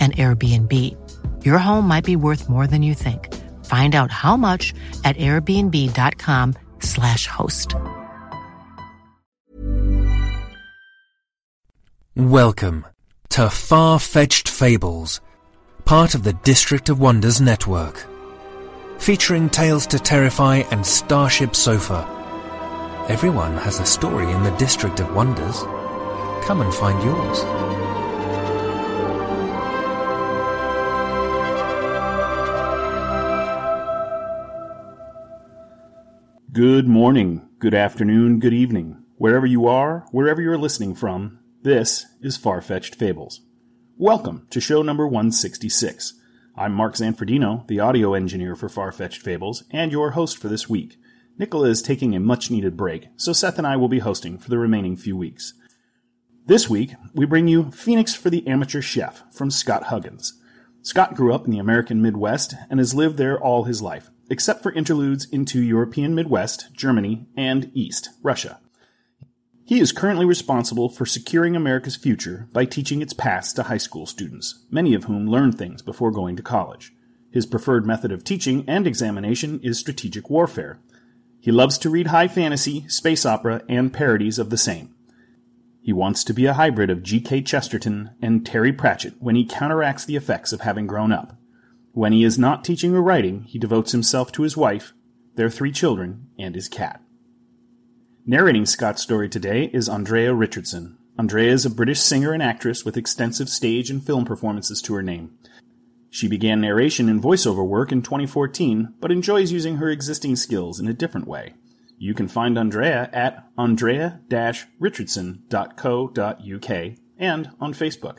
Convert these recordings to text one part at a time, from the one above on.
an Airbnb. Your home might be worth more than you think. Find out how much at airbnb.com/slash host. Welcome to Far Fetched Fables, part of the District of Wonders network. Featuring Tales to Terrify and Starship Sofa. Everyone has a story in the District of Wonders. Come and find yours. Good morning, good afternoon, good evening. Wherever you are, wherever you're listening from, this is Far-Fetched Fables. Welcome to show number 166. I'm Mark Zanfordino, the audio engineer for Far-Fetched Fables, and your host for this week. Nicola is taking a much needed break, so Seth and I will be hosting for the remaining few weeks. This week, we bring you Phoenix for the Amateur Chef from Scott Huggins. Scott grew up in the American Midwest and has lived there all his life except for interludes into European Midwest, Germany, and East, Russia. He is currently responsible for securing America's future by teaching its past to high school students, many of whom learn things before going to college. His preferred method of teaching and examination is strategic warfare. He loves to read high fantasy, space opera, and parodies of the same. He wants to be a hybrid of G.K. Chesterton and Terry Pratchett when he counteracts the effects of having grown up. When he is not teaching or writing, he devotes himself to his wife, their three children, and his cat. Narrating Scott's story today is Andrea Richardson. Andrea is a British singer and actress with extensive stage and film performances to her name. She began narration and voiceover work in 2014, but enjoys using her existing skills in a different way. You can find Andrea at andrea-richardson.co.uk and on Facebook.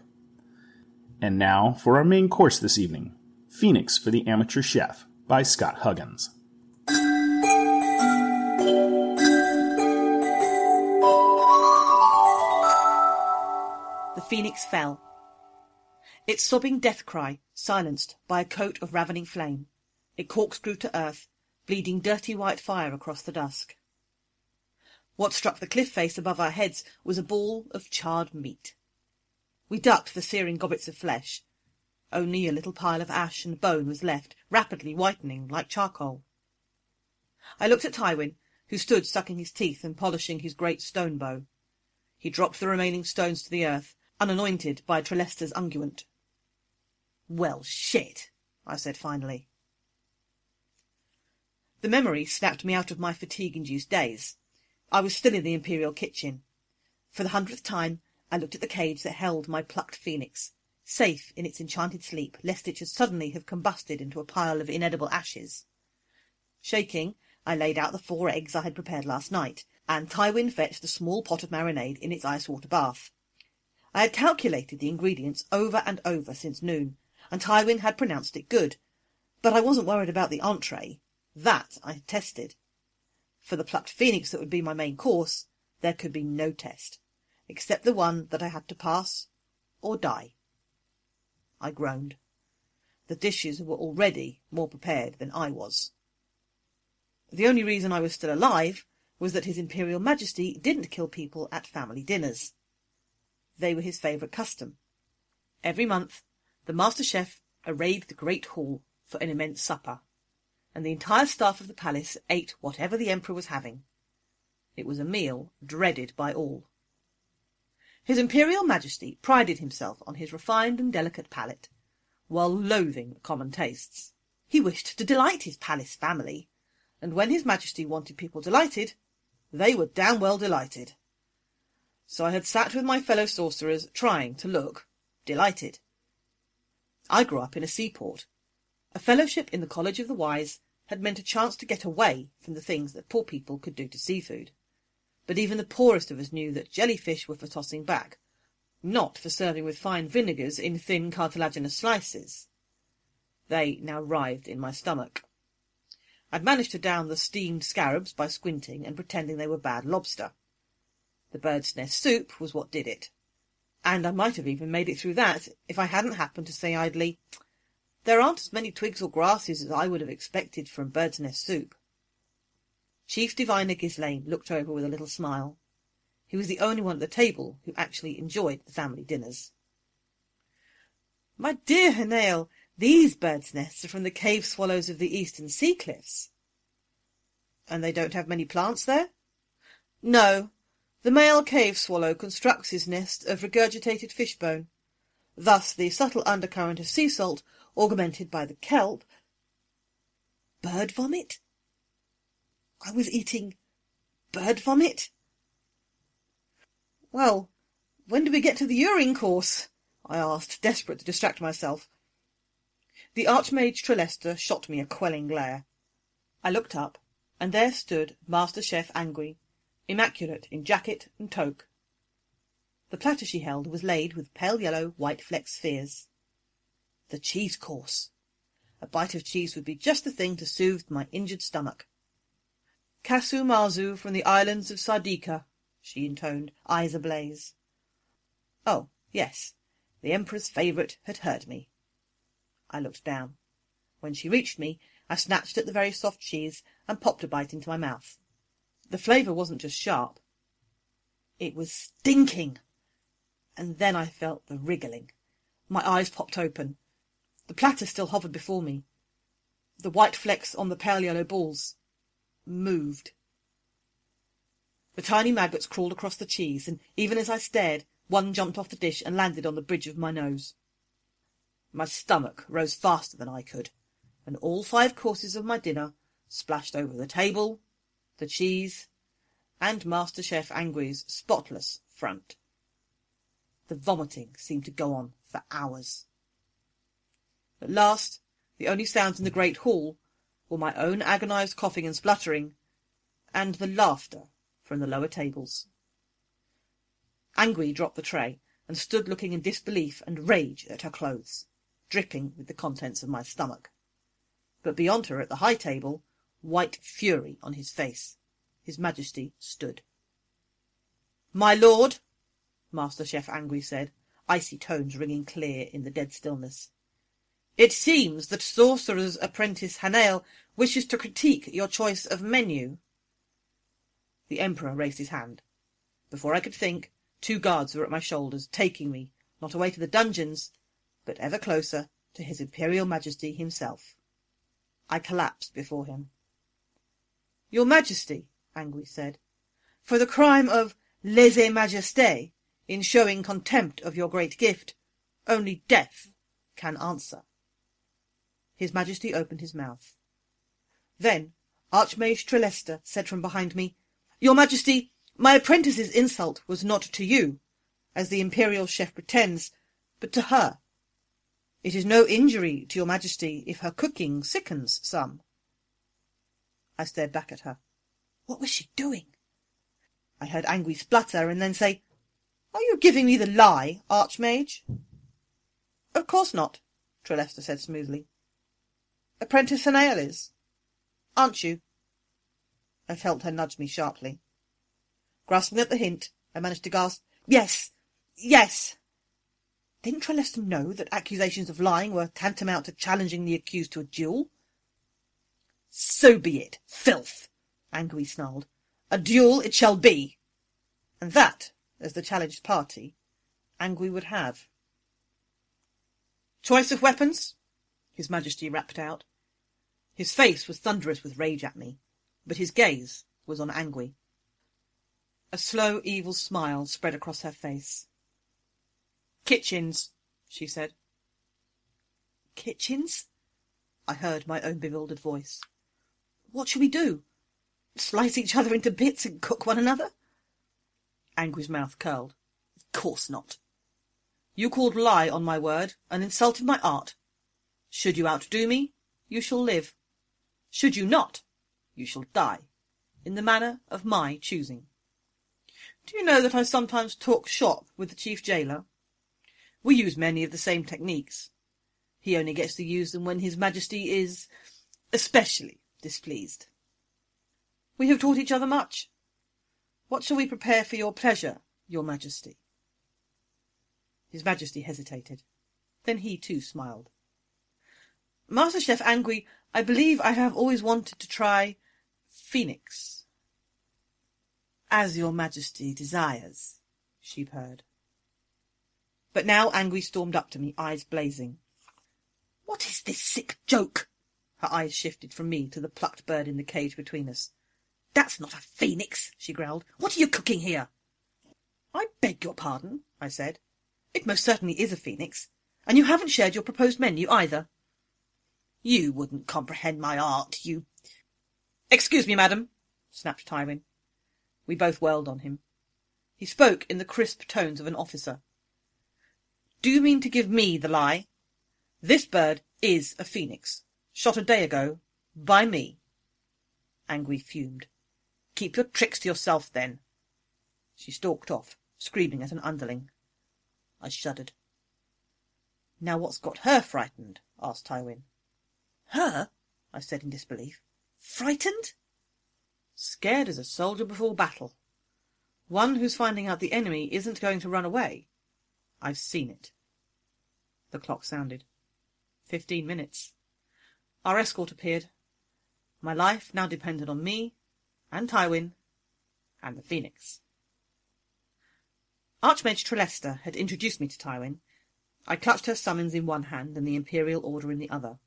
And now for our main course this evening. Phoenix for the Amateur Chef by Scott Huggins. The phoenix fell. Its sobbing death cry silenced by a coat of ravening flame, it corkscrewed to earth, bleeding dirty white fire across the dusk. What struck the cliff face above our heads was a ball of charred meat. We ducked the searing gobbets of flesh, only a little pile of ash and bone was left, rapidly whitening like charcoal. I looked at Tywin, who stood sucking his teeth and polishing his great stone bow. He dropped the remaining stones to the earth, unanointed by Trelester's unguent. Well, shit, I said finally. The memory snapped me out of my fatigue-induced daze. I was still in the Imperial kitchen. For the hundredth time, I looked at the cage that held my plucked phoenix, safe in its enchanted sleep, lest it should suddenly have combusted into a pile of inedible ashes. Shaking, I laid out the four eggs I had prepared last night, and Tywin fetched the small pot of marinade in its ice-water bath. I had calculated the ingredients over and over since noon, and Tywin had pronounced it good, but I wasn't worried about the entree. That I had tested. For the plucked phoenix that would be my main course, there could be no test, except the one that I had to pass or die. I groaned. The dishes were already more prepared than I was. The only reason I was still alive was that His Imperial Majesty didn't kill people at family dinners. They were his favourite custom. Every month, the Master Chef arrayed the great hall for an immense supper, and the entire staff of the palace ate whatever the Emperor was having. It was a meal dreaded by all. His Imperial Majesty prided himself on his refined and delicate palate, while loathing common tastes. He wished to delight his palace family, and when His Majesty wanted people delighted, they were damn well delighted. So I had sat with my fellow sorcerers trying to look delighted. I grew up in a seaport. A fellowship in the College of the Wise had meant a chance to get away from the things that poor people could do to seafood. But even the poorest of us knew that jellyfish were for tossing back, not for serving with fine vinegars in thin cartilaginous slices. They now writhed in my stomach. I'd managed to down the steamed scarabs by squinting and pretending they were bad lobster. The bird's nest soup was what did it. And I might have even made it through that if I hadn't happened to say idly, There aren't as many twigs or grasses as I would have expected from bird's nest soup. Chief Diviner Ghislaine looked over with a little smile. He was the only one at the table who actually enjoyed the family dinners. My dear Hanael, these birds' nests are from the cave swallows of the eastern sea cliffs. And they don't have many plants there? No. The male cave swallow constructs his nest of regurgitated fish bone. Thus the subtle undercurrent of sea salt, augmented by the kelp. Bird vomit? I was eating bird vomit? Well, when do we get to the urine course? I asked, desperate to distract myself. The Archmage Trelester shot me a quelling glare. I looked up, and there stood Master Chef Angui, immaculate in jacket and toque. The platter she held was laid with pale yellow, white flecked spheres. The cheese course. A bite of cheese would be just the thing to soothe my injured stomach. Casu Marzu from the islands of Sardica, she intoned, eyes ablaze. Oh, yes, the Emperor's favourite had heard me. I looked down. When she reached me, I snatched at the very soft cheese and popped a bite into my mouth. The flavour wasn't just sharp. It was stinking. And then I felt the wriggling. My eyes popped open. The platter still hovered before me. The white flecks on the pale yellow balls moved. The tiny maggots crawled across the cheese, and even as I stared, one jumped off the dish and landed on the bridge of my nose. My stomach rose faster than I could, and all five courses of my dinner splashed over the table, the cheese, and Master Chef Angui's spotless front. The vomiting seemed to go on for hours. At last, the only sounds in the great hall were my own agonized coughing and spluttering, and the laughter from the lower tables. Angui dropped the tray and stood looking in disbelief and rage at her clothes dripping with the contents of my stomach. But beyond her at the high table, white fury on his face, his Majesty stood. My lord, Master Chef Angui said, icy tones ringing clear in the dead stillness. It seems that Sorcerer's Apprentice Hanael wishes to critique your choice of menu. The Emperor raised his hand. Before I could think, two guards were at my shoulders, taking me, not away to the dungeons, but ever closer to his Imperial Majesty himself. I collapsed before him. Your Majesty, Angui said, for the crime of lèse-majesté in showing contempt of your great gift, only death can answer. His Majesty opened his mouth. Then Archmage Trelester said from behind me, Your Majesty, my apprentice's insult was not to you, as the Imperial chef pretends, but to her. It is no injury to your Majesty if her cooking sickens some. I stared back at her. What was she doing? I heard Angui splutter and then say, Are you giving me the lie, Archmage? Of course not, Trelester said smoothly. Apprentice Hanael is. Aren't you? I felt her nudge me sharply. Grasping at the hint, I managed to gasp, Yes! Yes! Didn't Trelester know that accusations of lying were tantamount to challenging the accused to a duel? So be it, filth! Angui snarled. A duel it shall be! And that, as the challenged party, Angui would have. Choice of weapons? His Majesty rapped out. His face was thunderous with rage at me, but his gaze was on Angui. A slow, evil smile spread across her face. Kitchens, she said. Kitchens? I heard my own bewildered voice. What shall we do? Slice each other into bits and cook one another? Angui's mouth curled. Of course not. You called lie on my word and insulted my art. Should you outdo me, you shall live. Should you not, you shall die, in the manner of my choosing. Do you know that I sometimes talk shop with the chief jailer? We use many of the same techniques. He only gets to use them when His Majesty is especially displeased. We have taught each other much. What shall we prepare for your pleasure, your Majesty? His Majesty hesitated. Then he too smiled. Master Chef Angui, I believe I have always wanted to try phoenix. As your Majesty desires, she purred. But now Angui stormed up to me, eyes blazing. What is this sick joke? Her eyes shifted from me to the plucked bird in the cage between us. That's not a phoenix, she growled. What are you cooking here? I beg your pardon, I said. It most certainly is a phoenix, and you haven't shared your proposed menu either. You wouldn't comprehend my art, you... Excuse me, madam, snapped Tywin. We both whirled on him. He spoke in the crisp tones of an officer. Do you mean to give me the lie? This bird is a phoenix, shot a day ago, by me. Angui fumed. Keep your tricks to yourself, then. She stalked off, screaming at an underling. I shuddered. Now what's got her frightened? asked Tywin. Her? I said in disbelief. Frightened? Scared as a soldier before battle. One who's finding out the enemy isn't going to run away. I've seen it. The clock sounded. Fifteen minutes. Our escort appeared. My life now depended on me, and Tywin, and the Phoenix. Archmage Trelester had introduced me to Tywin. I clutched her summons in one hand and the Imperial Order in the other.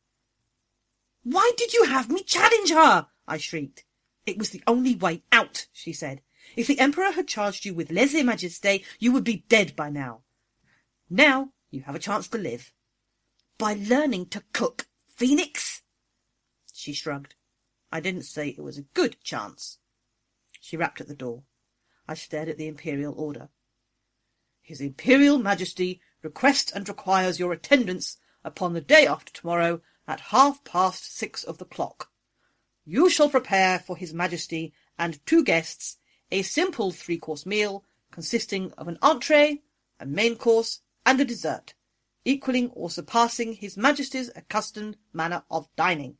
Why did you have me challenge her? I shrieked. It was the only way out, she said. If the Emperor had charged you with lese majesté, you would be dead by now. Now you have a chance to live. By learning to cook, Phoenix? She shrugged. I didn't say it was a good chance. She rapped at the door. I stared at the Imperial Order. His Imperial Majesty requests and requires your attendance upon the day after tomorrow at half past six of the clock. You shall prepare for His Majesty and two guests a simple three-course meal consisting of an entree, a main course, and a dessert, equalling or surpassing His Majesty's accustomed manner of dining.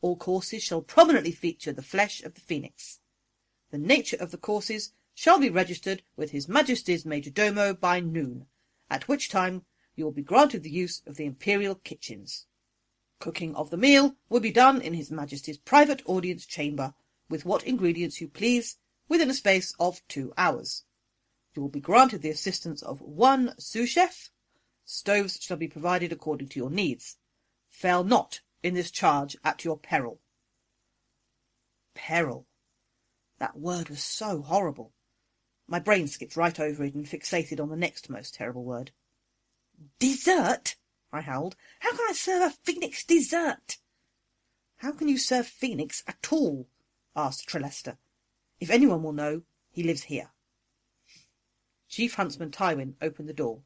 All courses shall prominently feature the flesh of the phoenix. The nature of the courses shall be registered with His Majesty's Major Domo by noon, at which time you will be granted the use of the imperial kitchens. Cooking of the meal will be done in His Majesty's private audience chamber, with what ingredients you please, within a space of two hours. You will be granted the assistance of one sous chef. Stoves shall be provided according to your needs. Fail not in this charge at your peril. Peril. That word was so horrible. My brain skipped right over it and fixated on the next most terrible word. Dessert? I howled. How can I serve a phoenix dessert? How can you serve phoenix at all? asked Trelester. If anyone will know, he lives here. Chief Huntsman Tywin opened the door.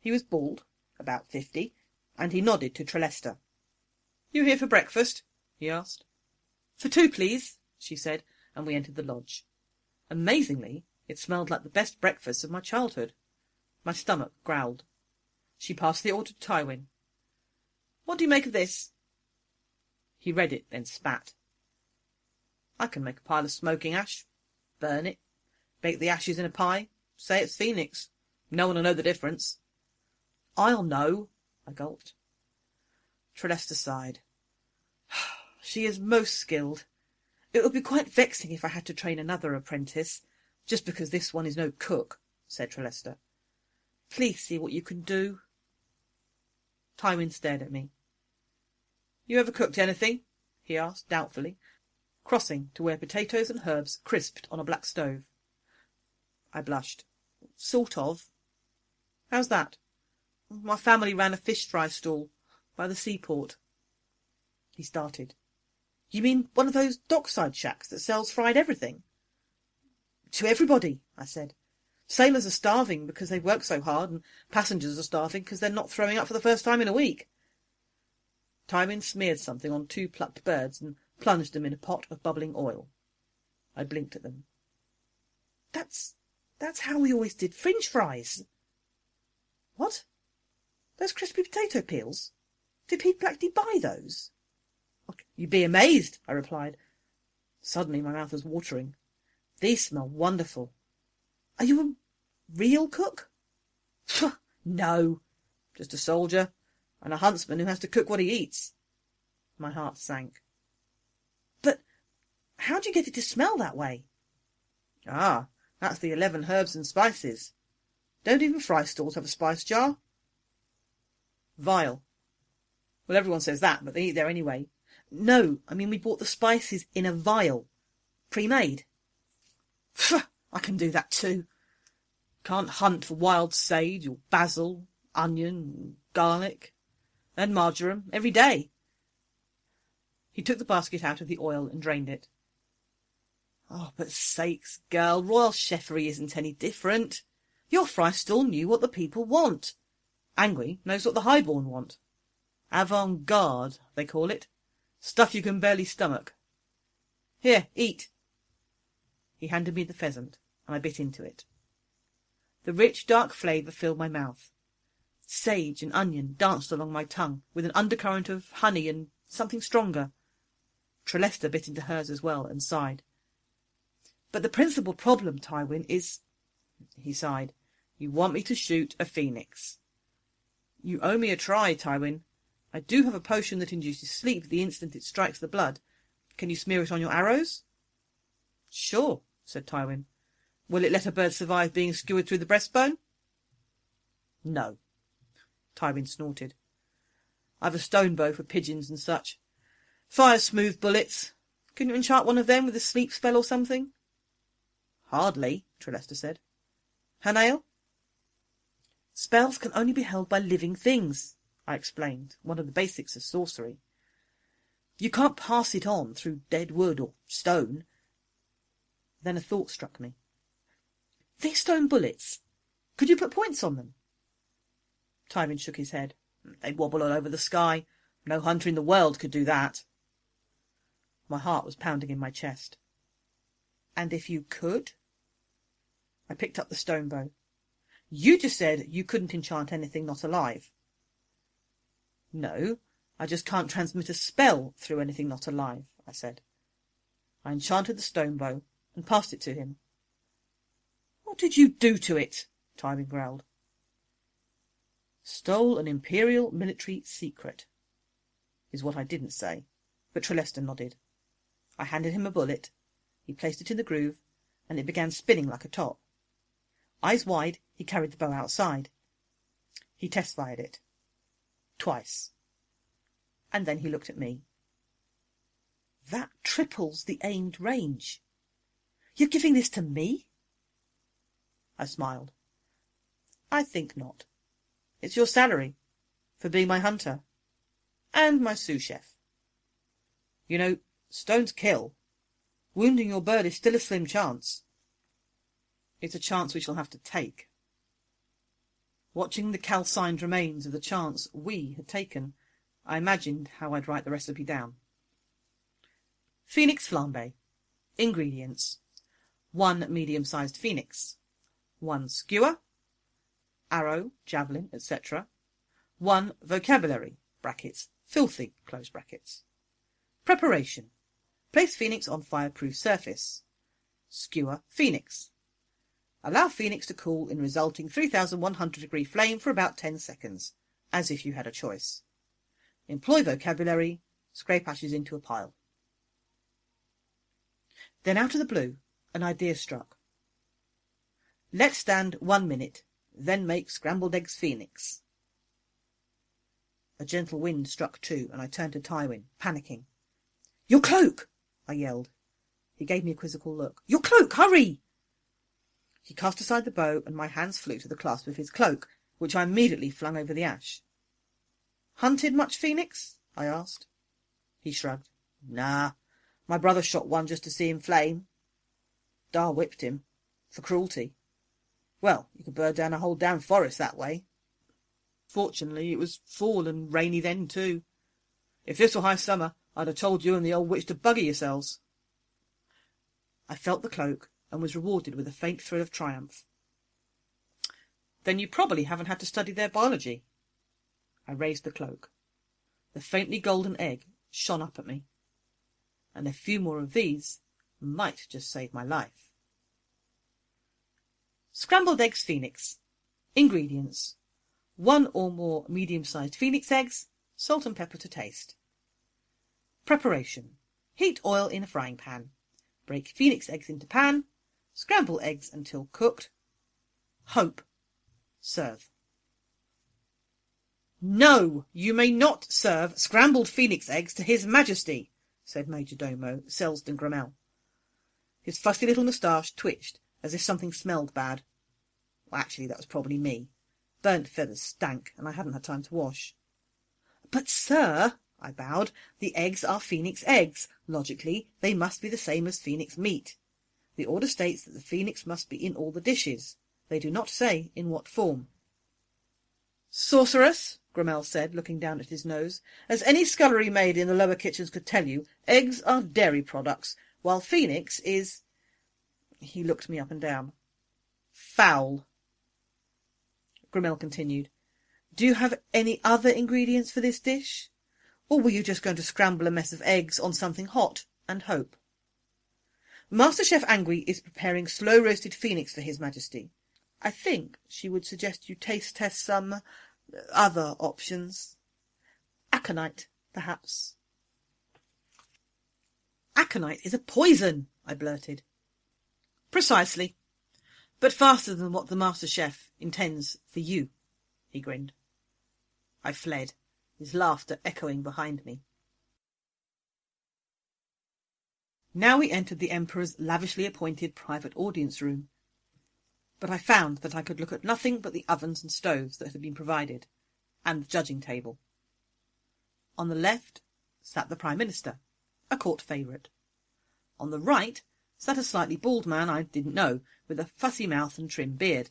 He was bald, about fifty, and he nodded to Trelester. You here for breakfast? he asked. For two, please, she said, and we entered the lodge. Amazingly, it smelled like the best breakfast of my childhood. My stomach growled. She passed the order to Tywin. What do you make of this? He read it, then spat. I can make a pile of smoking ash, burn it, bake the ashes in a pie, say it's phoenix. No one'll know the difference. I'll know, I gulped. Trelester sighed. She is most skilled. It would be quite vexing if I had to train another apprentice, just because this one is no cook, said Trelester. Please see what you can do. Tywin stared at me. You ever cooked anything? he asked doubtfully, crossing to where potatoes and herbs crisped on a black stove. I blushed. Sort of. How's that? My family ran a fish fry stall by the seaport. He started. You mean one of those dockside shacks that sells fried everything? To everybody, I said. Sailors are starving because they've worked so hard, and passengers are starving because they're not throwing up for the first time in a week. Tywin smeared something on two plucked birds and plunged them in a pot of bubbling oil. I blinked at them. That's that's how we always did fringe fries. What? Those crispy potato peels? Did people actually buy those? You'd be amazed, I replied. Suddenly my mouth was watering. These smell wonderful. Are you a real cook? no, just a soldier and a huntsman who has to cook what he eats. My heart sank. But how do you get it to smell that way? Ah, that's the eleven herbs and spices. Don't even fry stalls have a spice jar? Vile. Well, everyone says that, but they eat there anyway. No, I mean we bought the spices in a vial. Pre-made. I can do that too. Can't hunt for wild sage or basil, onion, garlic, and marjoram every day. He took the basket out of the oil and drained it. Oh, but sakes, girl, royal chefery isn't any different. Your fry stall knew what the people want. Angui knows what the highborn want. Avant-garde, they call it. Stuff you can barely stomach. Here, eat. He handed me the pheasant, and I bit into it. The rich, dark flavour filled my mouth. Sage and onion danced along my tongue, with an undercurrent of honey and something stronger. Trelester bit into hers as well, and sighed. But the principal problem, Tywin, is... He sighed. You want me to shoot a phoenix. You owe me a try, Tywin. I do have a potion that induces sleep the instant it strikes the blood. Can you smear it on your arrows? Sure, said Tywin. Will it let a bird survive being skewered through the breastbone? No. Tywin snorted. I've a stone bow for pigeons and such. Fire smooth bullets. Can you enchant one of them with a sleep spell or something? Hardly, Trelester said. Hanael? Spells can only be held by living things, I explained, one of the basics of sorcery. You can't pass it on through dead wood or stone. Then a thought struck me. These stone bullets, could you put points on them? Tywin shook his head. They'd wobble all over the sky. No hunter in the world could do that. My heart was pounding in my chest. And if you could? I picked up the stone bow. You just said you couldn't enchant anything not alive. No, I just can't transmit a spell through anything not alive, I said. I enchanted the stone bow and passed it to him. What did you do to it? Tywin growled. Stole an imperial military secret, is what I didn't say, but Trelester nodded. I handed him a bullet. He placed it in the groove, and it began spinning like a top. Eyes wide, he carried the bow outside. He test-fired it. Twice. And then he looked at me. That triples the aimed range. You're giving this to me? I smiled. I think not. It's your salary for being my hunter and my sous chef. You know, stones kill. Wounding your bird is still a slim chance. It's a chance we shall have to take. Watching the calcined remains of the chance we had taken, I imagined how I'd write the recipe down. Phoenix flambe. Ingredients. One medium-sized phoenix. One skewer. Arrow, javelin, etc. One vocabulary, brackets, filthy, close brackets. Preparation. Place phoenix on fireproof surface. Skewer phoenix. Allow phoenix to cool in resulting 3100 degree flame for about 10 seconds, as if you had a choice. Employ vocabulary, scrape ashes into a pile. Then out of the blue, an idea struck. Let stand one minute, then make scrambled eggs phoenix. A gentle wind struck too, and I turned to Tywin, panicking. Your cloak! I yelled. He gave me a quizzical look. Your cloak! Hurry! He cast aside the bow, and my hands flew to the clasp of his cloak, which I immediately flung over the ash. Hunted much phoenix? I asked. He shrugged. Nah, my brother shot one just to see him flame. Dar whipped him. For cruelty. Well, you could burn down a whole damn forest that way. Fortunately, it was fall and rainy then, too. If this were high summer, I'd have told you and the old witch to bugger yourselves. I felt the cloak and was rewarded with a faint thrill of triumph. Then you probably haven't had to study their biology. I raised the cloak. The faintly golden egg shone up at me. And a few more of these might just save my life. Scrambled eggs phoenix. Ingredients. One or more medium-sized phoenix eggs, salt and pepper to taste. Preparation. Heat oil in a frying pan. Break phoenix eggs into pan. Scramble eggs until cooked. Hope. Serve. No, you may not serve scrambled phoenix eggs to His Majesty, said Major Domo Selsdon Grammel. His fussy little moustache twitched as if something smelled bad. Well, actually, that was probably me. Burnt feathers stank, and I hadn't had time to wash. But, sir, I bowed, the eggs are phoenix eggs. Logically, they must be the same as phoenix meat. The order states that the phoenix must be in all the dishes. They do not say in what form. Sorceress, Grammel said, looking down at his nose, as any scullery maid in the lower kitchens could tell you, eggs are dairy products, while phoenix is... He looked me up and down. Foul. Grammel continued. Do you have any other ingredients for this dish? Or were you just going to scramble a mess of eggs on something hot and hope? Master Chef Angui is preparing slow-roasted phoenix for His Majesty. I think she would suggest you taste test some other options. Aconite, perhaps. Aconite is a poison, I blurted. Precisely. But faster than what the Master Chef intends for you, he grinned. I fled, his laughter echoing behind me. Now we entered the Emperor's lavishly appointed private audience room, but I found that I could look at nothing but the ovens and stoves that had been provided, and the judging table. On the left sat the Prime Minister, a court favourite. On the right sat a slightly bald man I didn't know, with a fussy mouth and trim beard.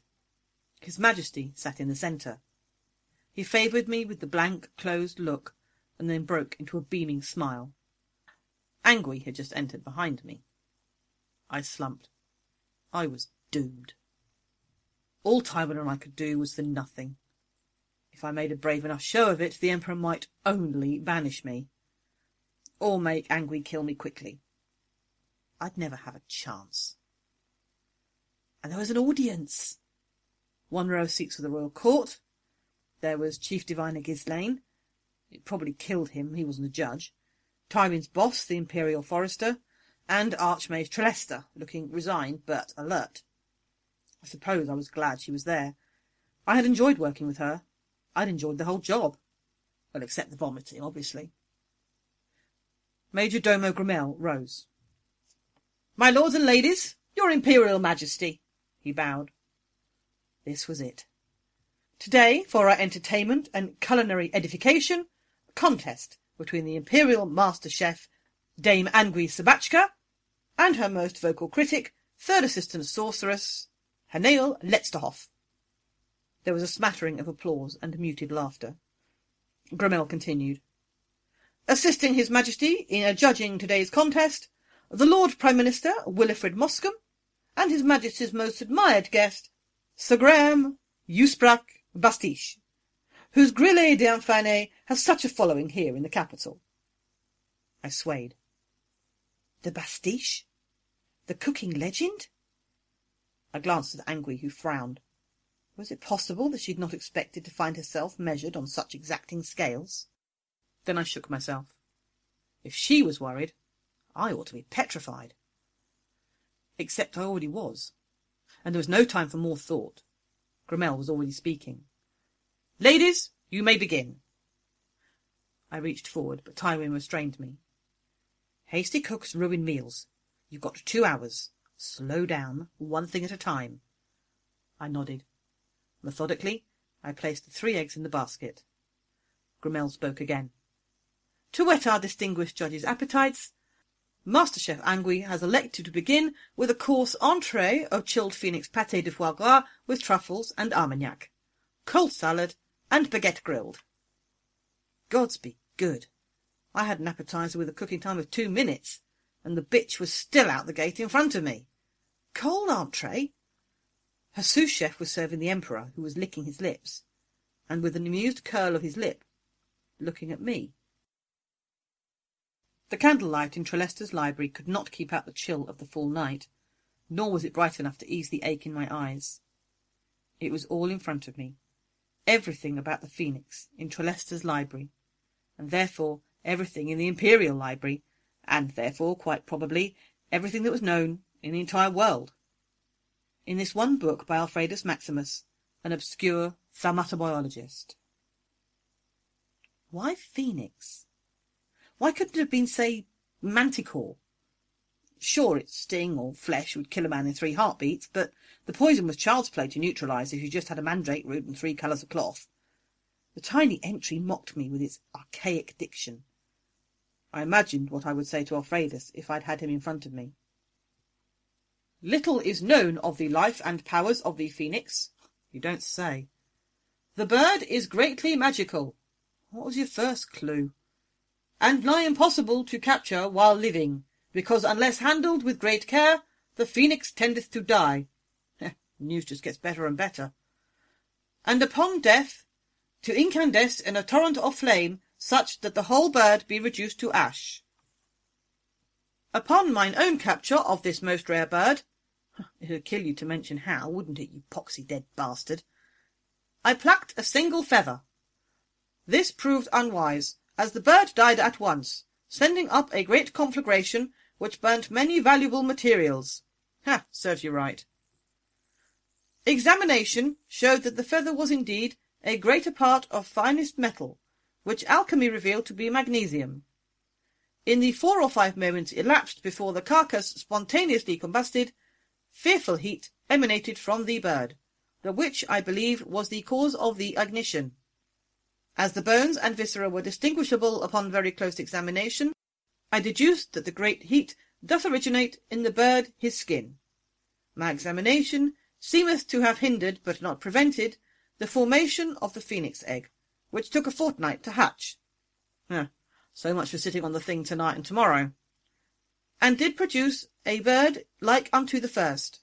His Majesty sat in the centre. He favoured me with the blank, closed look, and then broke into a beaming smile. Angui had just entered behind me. I slumped. I was doomed. All Tywin and I could do was for nothing. If I made a brave enough show of it, the Emperor might only banish me. Or make Angui kill me quickly. I'd never have a chance. And there was an audience. One row of seats for the royal court. There was Chief Diviner Ghislaine. It probably killed him, he wasn't a judge. Tywin's boss, the Imperial Forester, and Archmage Trelester, looking resigned but alert. I suppose I was glad she was there. I had enjoyed working with her. I'd enjoyed the whole job. Well, except the vomiting, obviously. Major Domo Grammel rose. My lords and ladies, your Imperial Majesty, he bowed. This was it. Today, for our entertainment and culinary edification, a contest between the Imperial Master Chef, Dame Angui Sabachka, and her most vocal critic, Third Assistant Sorceress, Hanael Letzterhoff. There was a smattering of applause and muted laughter. Grammel continued. Assisting His Majesty in adjudging today's contest, the Lord Prime Minister, Wilfrid Moscombe, and His Majesty's most admired guest, Sir Graham Usprach Bastiche, whose Grille d'Infane has such a following here in the capital. I swayed. The Bastiche? The cooking legend? I glanced at Angui, who frowned. Was it possible that she had not expected to find herself measured on such exacting scales? Then I shook myself. If she was worried, I ought to be petrified. Except I already was, and there was no time for more thought. Grammel was already speaking. Ladies, you may begin. I reached forward, but Tywin restrained me. Hasty cooks ruin meals. You've got two hours. Slow down, one thing at a time. I nodded. Methodically, I placed the three eggs in the basket. Grammel spoke again. To whet our distinguished judges' appetites, Master Chef Angui has elected to begin with a course entree of chilled phoenix pâté de foie gras with truffles and armagnac, cold salad, and baguette grilled. Gods be good. I had an appetizer with a cooking time of two minutes, and the bitch was still out the gate in front of me. Cold entree? Her sous chef was serving the Emperor, who was licking his lips, and with an amused curl of his lip, looking at me. The candlelight in Trelester's library could not keep out the chill of the full night, nor was it bright enough to ease the ache in my eyes. It was all in front of me, everything about the Phoenix in Trelester's library, and therefore everything in the Imperial Library, and therefore, quite probably, everything that was known in the entire world. In this one book by Alfredus Maximus, an obscure thaumaturbologist. Why Phoenix? Why couldn't it have been, say, Manticore? Sure, its sting or flesh would kill a man in three heartbeats, but the poison was child's play to neutralise if you just had a mandrake root and three colours of cloth. The tiny entry mocked me with its archaic diction. I imagined what I would say to Alfredus if I'd had him in front of me. Little is known of the life and powers of the phoenix. You don't say. The bird is greatly magical. What was your first clue? And nigh impossible to capture while living, because unless handled with great care, the phoenix tendeth to die. News just gets better and better. And upon death, to incandesce in a torrent of flame, such that the whole bird be reduced to ash. Upon mine own capture of this most rare bird, it'd kill you to mention how, wouldn't it, you poxy dead bastard, I plucked a single feather. This proved unwise, as the bird died at once, sending up a great conflagration which burnt many valuable materials. Ha, serves you right. Examination showed that the feather was indeed a greater part of finest metal, which alchemy revealed to be magnesium. In the four or five moments elapsed before the carcass spontaneously combusted, fearful heat emanated from the bird, the which, I believe, was the cause of the ignition. As the bones and viscera were distinguishable upon very close examination, I deduced that the great heat doth originate in the bird his skin. My examination seemeth to have hindered, but not prevented, the formation of the phoenix egg, which took a fortnight to hatch. So much for sitting on the thing tonight and tomorrow. And did produce a bird like unto the first.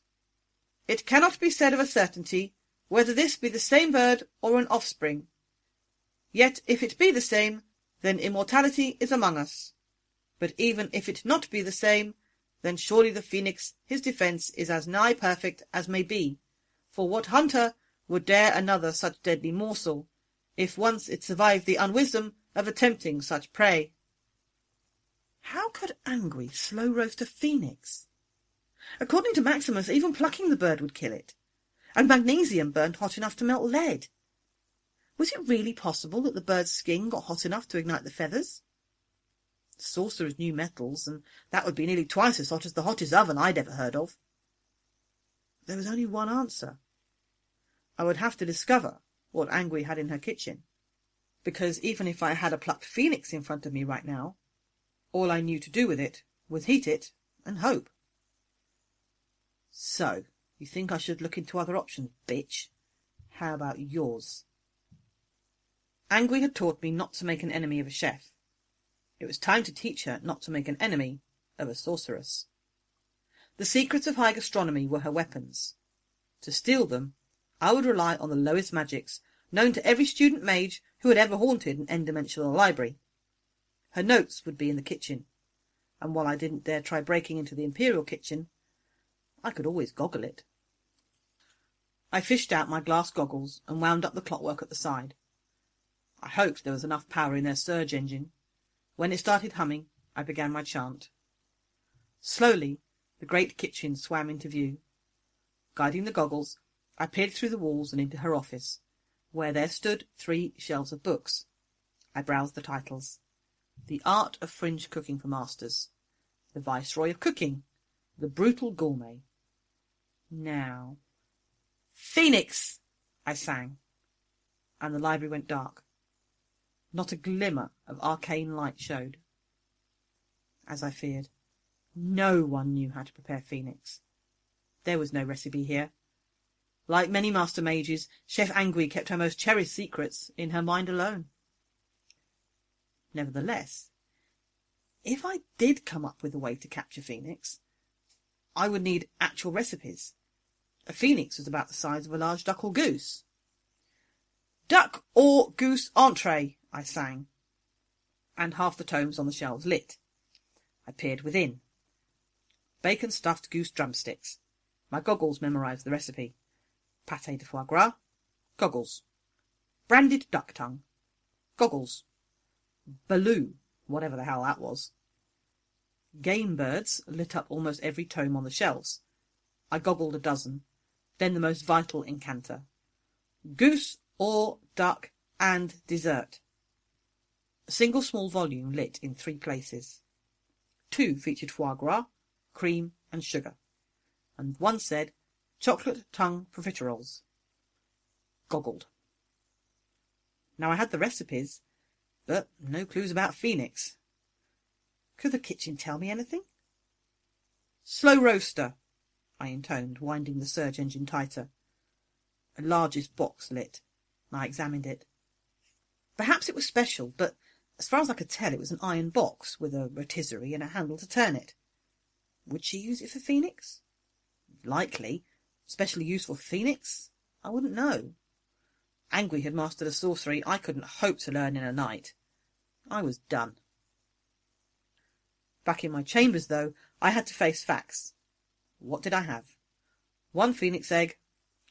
It cannot be said of a certainty whether this be the same bird or an offspring. Yet if it be the same, then immortality is among us. But even if it not be the same, then surely the phoenix his defence is as nigh perfect as may be, for what hunter would dare another such deadly morsel, if once it survived the unwisdom of attempting such prey? How could Angui slow roast a phoenix? According to Maximus, even plucking the bird would kill it, and magnesium burned hot enough to melt lead. Was it really possible that the bird's skin got hot enough to ignite the feathers? The sorcerers knew metals, and that would be nearly twice as hot as the hottest oven I'd ever heard of. There was only one answer. I would have to discover what Angui had in her kitchen, because even if I had a plucked phoenix in front of me right now, all I knew to do with it was heat it and hope. So, you think I should look into other options, bitch? How about yours? Angui had taught me not to make an enemy of a chef. It was time to teach her not to make an enemy of a sorceress. The secrets of high gastronomy were her weapons. To steal them, I would rely on the lowest magics known to every student mage who had ever haunted an n-dimensional library. Her notes would be in the kitchen, and while I didn't dare try breaking into the Imperial kitchen, I could always goggle it. I fished out my glass goggles and wound up the clockwork at the side. I hoped there was enough power in their surge engine. When it started humming, I began my chant. Slowly, the great kitchen swam into view. Guiding the goggles, I peered through the walls and into her office, where there stood three shelves of books. I browsed the titles. The Art of Fringe Cooking for Masters. The Viceroy of Cooking. The Brutal Gourmet. Now. Phoenix! I sang. and the library went dark. Not a glimmer of arcane light showed. As I feared, no one knew how to prepare phoenix. There was no recipe here. Like many master mages, Chef Angui kept her most cherished secrets in her mind alone. Nevertheless, if I did come up with a way to capture phoenix, I would need actual recipes. A phoenix was about the size of a large duck or goose. Duck or goose entree, I sang, and half the tomes on the shelves lit. I peered within. Bacon stuffed goose drumsticks. My goggles memorised the recipe. Pâté de foie gras. Goggles. Branded duck tongue. Goggles. Baloo, whatever the hell that was. Game birds lit up almost every tome on the shelves. I goggled a dozen. Then the most vital incanter. Goose or duck and dessert. Single small volume lit in three places. Two featured foie gras, cream, and sugar, and one said chocolate tongue profiteroles. Goggled. Now I had the recipes, but no clues about Phoenix. Could the kitchen tell me anything? Slow roaster, I intoned, winding the surge engine tighter. A largest box lit. I examined it. Perhaps it was special, but as far as I could tell, it was an iron box with a rotisserie and a handle to turn it. Would she use it for Phoenix? Likely. Specially useful for Phoenix? I wouldn't know. Angui had mastered a sorcery I couldn't hope to learn in a night. I was done. Back in my chambers, though, I had to face facts. What did I have? One phoenix egg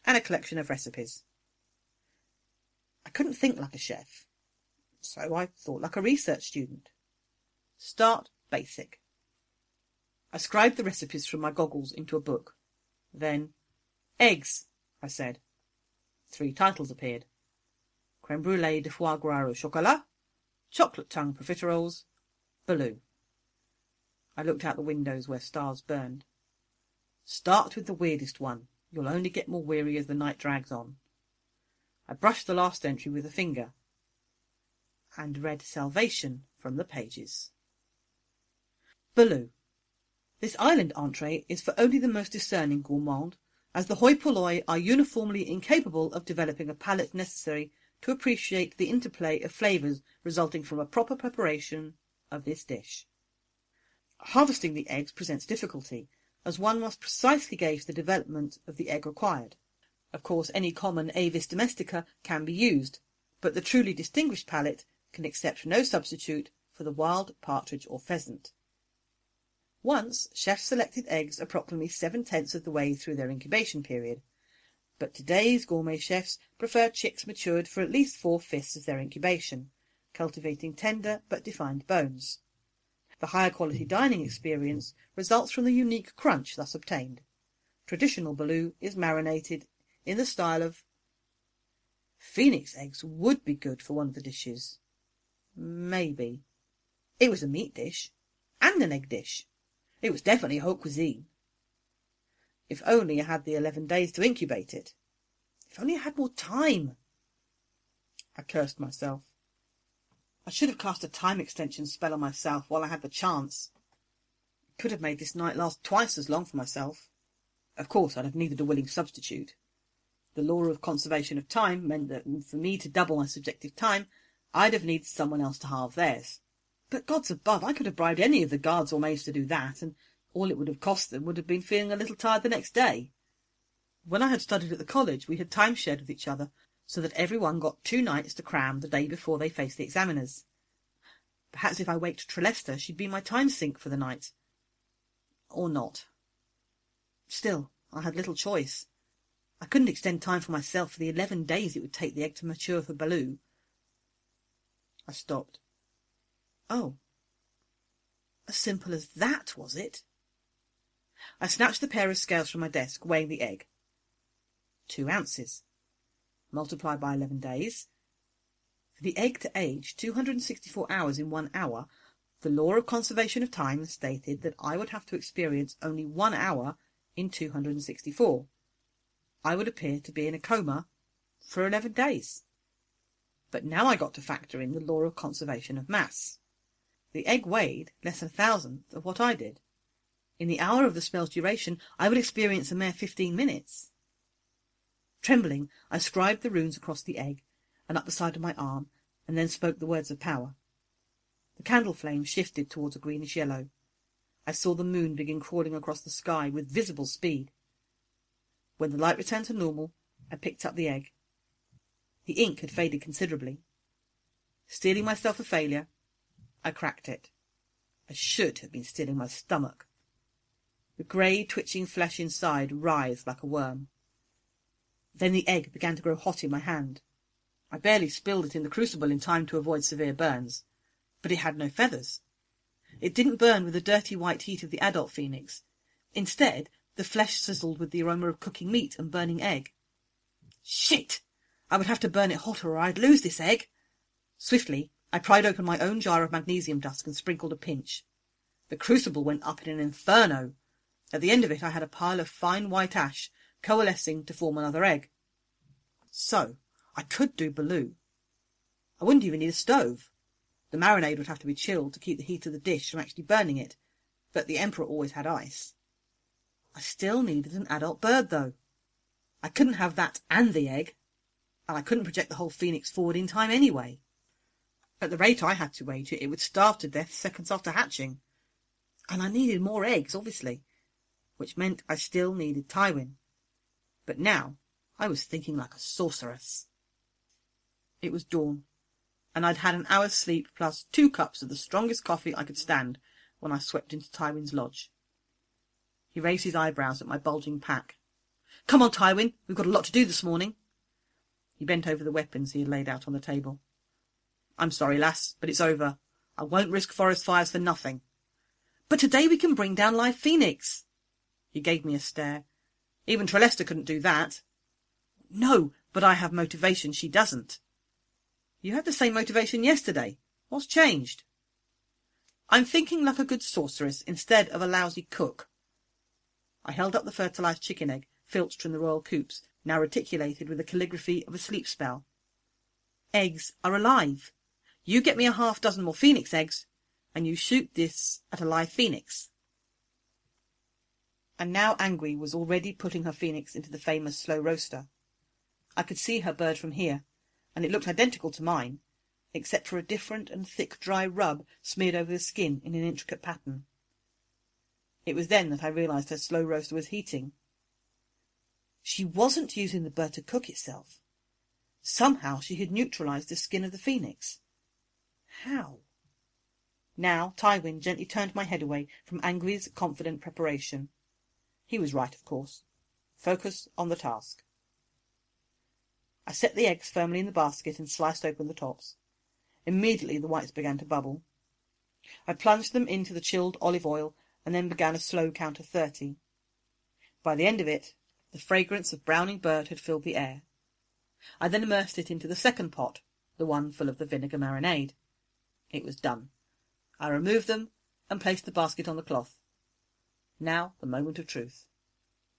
and a collection of recipes. I couldn't think like a chef, so I thought like a research student. Start basic. I scribed the recipes from my goggles into a book. Then, eggs, I said. Three titles appeared. Creme brulee de foie gras au chocolat, chocolate tongue profiteroles, Baloo. I looked out the windows where stars burned. Start with the weirdest one. You'll only get more weary as the night drags on. I brushed the last entry with a finger and read salvation from the pages. Baloo. This island entree is for only the most discerning gourmand, as the hoi polloi are uniformly incapable of developing a palate necessary to appreciate the interplay of flavours resulting from a proper preparation of this dish. Harvesting the eggs presents difficulty, as one must precisely gauge the development of the egg required. Of course, any common Avis domestica can be used, but the truly distinguished palate can accept no substitute for the wild partridge or pheasant. Once, chefs selected eggs approximately seven-tenths of the way through their incubation period, but today's gourmet chefs prefer chicks matured for at least four-fifths of their incubation, cultivating tender but defined bones. The higher quality hmm. dining experience results from the unique crunch thus obtained. Traditional Baloo is marinated in the style of Phoenix eggs would be good for one of the dishes. Maybe. It was a meat dish. And an egg dish. It was definitely haute cuisine. If only I had the eleven days to incubate it. If only I had more time. I cursed myself. I should have cast a time extension spell on myself while I had the chance. Could have made this night last twice as long for myself. Of course, I'd have needed a willing substitute. The law of conservation of time meant that for me to double my subjective time, I'd have needed someone else to halve theirs. But gods above, I could have bribed any of the guards or maids to do that, and all it would have cost them would have been feeling a little tired the next day. When I had studied at the college, we had time shared with each other, so that every one got two nights to cram the day before they faced the examiners. Perhaps if I waked Trelester, she'd be my time sink for the night. Or not. Still, I had little choice. I couldn't extend time for myself for the eleven days it would take the egg to mature for Baloo. I stopped. Oh. As simple as that, was it? I snatched the pair of scales from my desk, weighing the egg. Two ounces. Multiply by eleven days. For the egg to age 264 hours in one hour, the law of conservation of time stated that I would have to experience only one hour in 264. I would appear to be in a coma for eleven days. But now I got to factor in the law of conservation of mass. The egg weighed less than a thousandth of what I did. In the hour of the spell's duration, I would experience a mere fifteen minutes. Trembling, I scribed the runes across the egg and up the side of my arm, and then spoke the words of power. The candle flame shifted towards a greenish yellow. I saw the moon begin crawling across the sky with visible speed. When the light returned to normal, I picked up the egg. The ink had faded considerably. Steeling myself a failure, I cracked it. I should have been steeling my stomach. The grey, twitching flesh inside writhed like a worm. Then the egg began to grow hot in my hand. I barely spilled it in the crucible in time to avoid severe burns, but it had no feathers. It didn't burn with the dirty white heat of the adult phoenix. Instead, the flesh sizzled with the aroma of cooking meat and burning egg. Shit! I would have to burn it hotter or I'd lose this egg. Swiftly, I pried open my own jar of magnesium dust and sprinkled a pinch. The crucible went up in an inferno. At the end of it I had a pile of fine white ash, coalescing to form another egg. So, I could do Baloo. I wouldn't even need a stove. The marinade would have to be chilled to keep the heat of the dish from actually burning it, but the Emperor always had ice. I still needed an adult bird, though. I couldn't have that and the egg, and I couldn't project the whole phoenix forward in time anyway. At the rate I had to wage it, it would starve to death seconds after hatching. And I needed more eggs, obviously, which meant I still needed Tywin. But now I was thinking like a sorceress. It was dawn, and I'd had an hour's sleep plus two cups of the strongest coffee I could stand when I swept into Tywin's lodge. He raised his eyebrows at my bulging pack. Come on, Tywin, we've got a lot to do this morning. He bent over the weapons he had laid out on the table. I'm sorry, lass, but it's over. I won't risk forest fires for nothing. But today we can bring down live phoenix. He gave me a stare. Even Trelester couldn't do that. No, but I have motivation she doesn't. You had the same motivation yesterday. What's changed? I'm thinking like a good sorceress instead of a lousy cook. I held up the fertilized chicken egg, filched from the royal coops, now reticulated with the calligraphy of a sleep spell. Eggs are alive. You get me a half dozen more phoenix eggs, and you shoot this at a live phoenix. And now Angui was already putting her phoenix into the famous slow roaster. I could see her bird from here, and it looked identical to mine, except for a different and thick dry rub smeared over the skin in an intricate pattern. It was then that I realised her slow roaster was heating. She wasn't using the bird to cook itself. Somehow she had neutralised the skin of the phoenix. How? Now Tywin gently turned my head away from Angui's confident preparation. He was right, of course. Focus on the task. I set the eggs firmly in the basket and sliced open the tops. Immediately the whites began to bubble. I plunged them into the chilled olive oil and then began a slow count of thirty. By the end of it, the fragrance of browning bird had filled the air. I then immersed it into the second pot, the one full of the vinegar marinade. It was done. I removed them and placed the basket on the cloth. Now the moment of truth.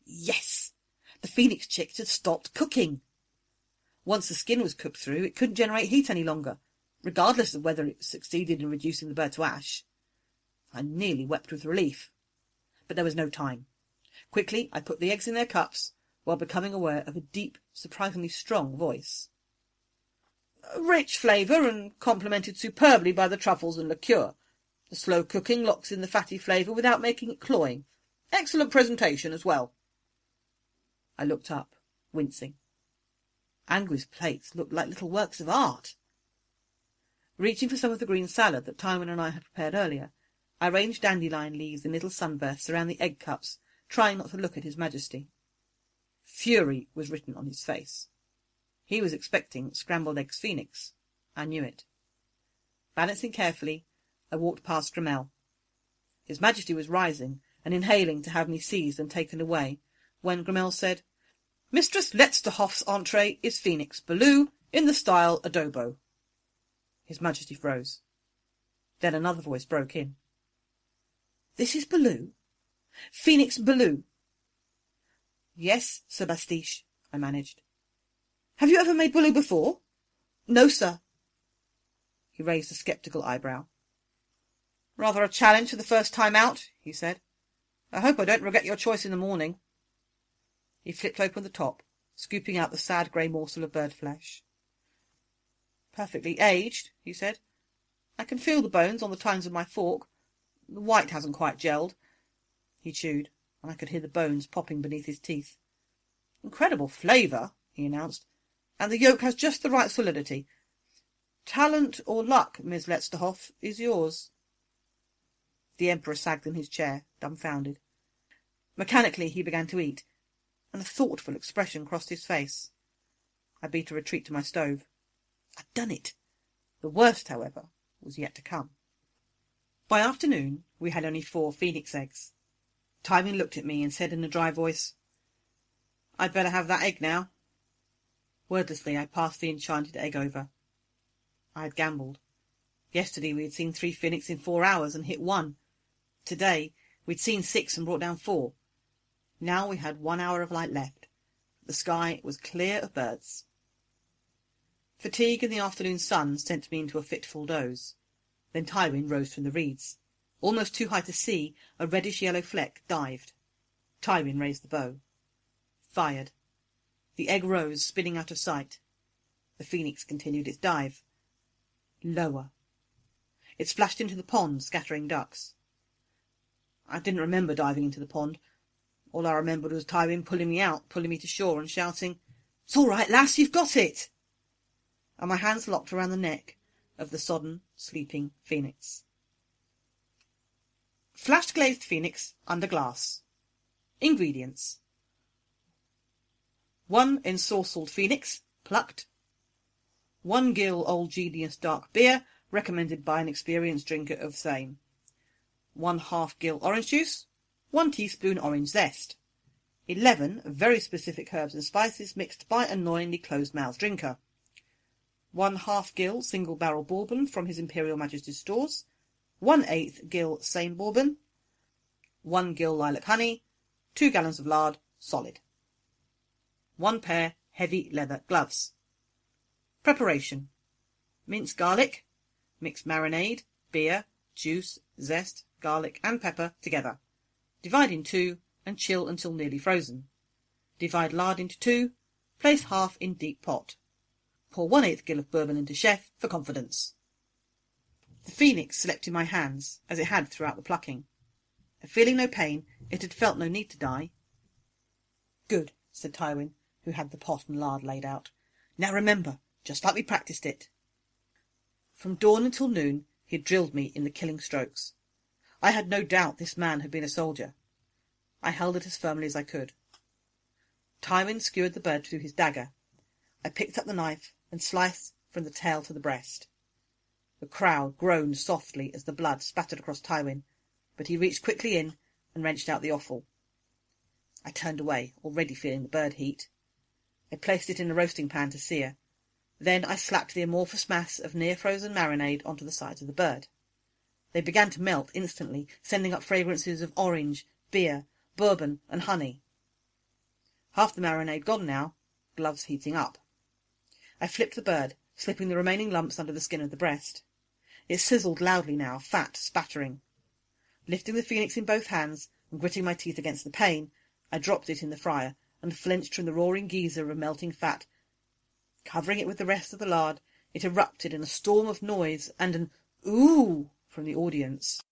Yes! The phoenix chicks had stopped cooking. Once the skin was cooked through, it couldn't generate heat any longer, regardless of whether it succeeded in reducing the bird to ash. I nearly wept with relief. But there was no time. Quickly I put the eggs in their cups, while becoming aware of a deep, surprisingly strong voice. Rich flavour, and complemented superbly by the truffles and liqueur. The slow cooking locks in the fatty flavour without making it cloying. Excellent presentation as well. I looked up, wincing. Angui's plates looked like little works of art. Reaching for some of the green salad that Tywin and I had prepared earlier, I arranged dandelion leaves in little sunbursts around the egg cups, trying not to look at His Majesty. Fury was written on his face. He was expecting scrambled eggs phoenix. I knew it. Balancing carefully, I walked past Grammel. His Majesty was rising and inhaling to have me seized and taken away, when Grammel said, Mistress Letzterhoff's entree is Phoenix Baloo in the style adobo. His Majesty froze. Then another voice broke in. This is Baloo? Phoenix Baloo? Yes, Sir Bastiche, I managed. Have you ever made Baloo before? No, sir. He raised a sceptical eyebrow. Rather a challenge for the first time out, he said. I hope I don't regret your choice in the morning. He flipped open the top, scooping out the sad grey morsel of bird flesh. Perfectly aged, he said. I can feel the bones on the tines of my fork. The white hasn't quite gelled. He chewed, and I could hear the bones popping beneath his teeth. Incredible flavour, he announced, and the yolk has just the right solidity. Talent or luck, Miss Letzterhoff, is yours. The Emperor sagged in his chair, dumbfounded. Mechanically he began to eat, and a thoughtful expression crossed his face. I beat a retreat to my stove. I'd done it. The worst, however, was yet to come. By afternoon we had only four phoenix eggs. Tywin looked at me and said in a dry voice, I'd better have that egg now. Wordlessly I passed the enchanted egg over. I had gambled. Yesterday we had seen three phoenix in four hours and hit one. Today we'd seen six and brought down four. Now we had one hour of light left. The sky was clear of birds. Fatigue and the afternoon sun sent me into a fitful doze. Then Tywin rose from the reeds. Almost too high to see, a reddish-yellow fleck dived. Tywin raised the bow. Fired. The egg rose, spinning out of sight. The phoenix continued its dive. Lower. It splashed into the pond, scattering ducks. I didn't remember diving into the pond. All I remembered was Tywin pulling me out, pulling me to shore, and shouting, It's all right, lass, you've got it! And my hands locked around the neck of the sodden, sleeping phoenix. Flashed glazed phoenix under glass. Ingredients. 1 ensorcelled phoenix, plucked. 1 gill Old Genius dark beer, recommended by an experienced drinker of same. 1 half gill orange juice. 1 teaspoon orange zest. 11 very specific herbs and spices mixed by annoyingly closed-mouthed drinker. 1 half gill single barrel bourbon from His Imperial Majesty's stores. 1 eighth gill same bourbon. 1 gill lilac honey. 2 gallons of lard, solid. 1 pair heavy leather gloves. Preparation. Mince garlic. Mix marinade, beer, juice, zest, garlic and pepper together. Divide in two and chill until nearly frozen. Divide lard into two. Place half in deep pot. Pour one eighth gill of bourbon into chef for confidence. The phoenix slept in my hands, as it had throughout the plucking. Feeling no pain, it had felt no need to die. Good, said Tywin, who had the pot and lard laid out. Now remember, just like we practised it. From dawn until noon he had drilled me in the killing strokes. I had no doubt this man had been a soldier. I held it as firmly as I could. Tywin skewered the bird through his dagger. I picked up the knife and sliced from the tail to the breast. The crowd groaned softly as the blood spattered across Tywin, but he reached quickly in and wrenched out the offal. I turned away, already feeling the bird heat. I placed it in a roasting pan to sear. Then I slapped the amorphous mass of near-frozen marinade onto the sides of the bird. They began to melt instantly, sending up fragrances of orange, beer, bourbon, and honey. Half the marinade gone now, gloves heating up. I flipped the bird, slipping the remaining lumps under the skin of the breast. It sizzled loudly now, fat spattering. Lifting the phoenix in both hands, and gritting my teeth against the pain, I dropped it in the fryer, and flinched from the roaring geyser of melting fat. Covering it with the rest of the lard, it erupted in a storm of noise and an "Ooh!" from the audience.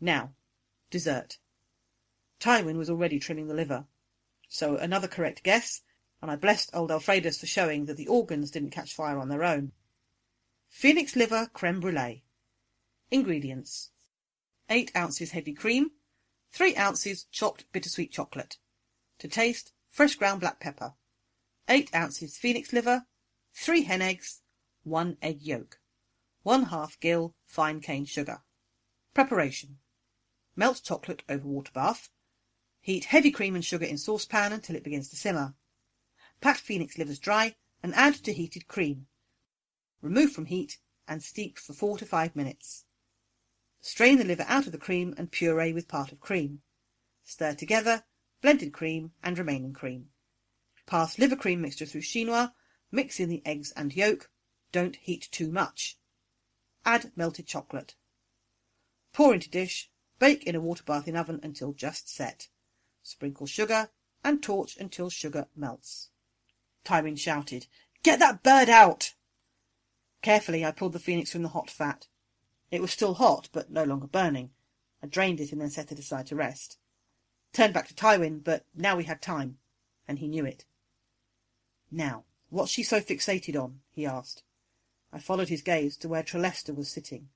Now, dessert. Tywin was already trimming the liver. So another correct guess, and I blessed old Alfredus for showing that the organs didn't catch fire on their own. Phoenix liver creme brulee. Ingredients. 8 ounces heavy cream. 3 ounces chopped bittersweet chocolate. To taste, fresh ground black pepper. 8 ounces phoenix liver. 3 hen eggs. 1 egg yolk. 1 half gill fine cane sugar. Preparation. Melt chocolate over water bath. Heat heavy cream and sugar in saucepan until it begins to simmer. Pack phoenix livers dry and add to heated cream. Remove from heat and steep for 4 to 5 minutes. Strain the liver out of the cream and puree with part of cream. Stir together blended cream and remaining cream. Pass liver cream mixture through chinois, Mix in the eggs and yolk. Don't heat too much. Add melted chocolate. Pour into dish. Bake in a water bath in oven until just set. Sprinkle sugar and torch until sugar melts. Tywin shouted, Get that bird out! Carefully I pulled the phoenix from the hot fat. It was still hot, but no longer burning. I drained it and then set it aside to rest. Turned back to Tywin, but now we had time, and he knew it. Now, what's she so fixated on? he asked. I followed his gaze to where Trelester was sitting,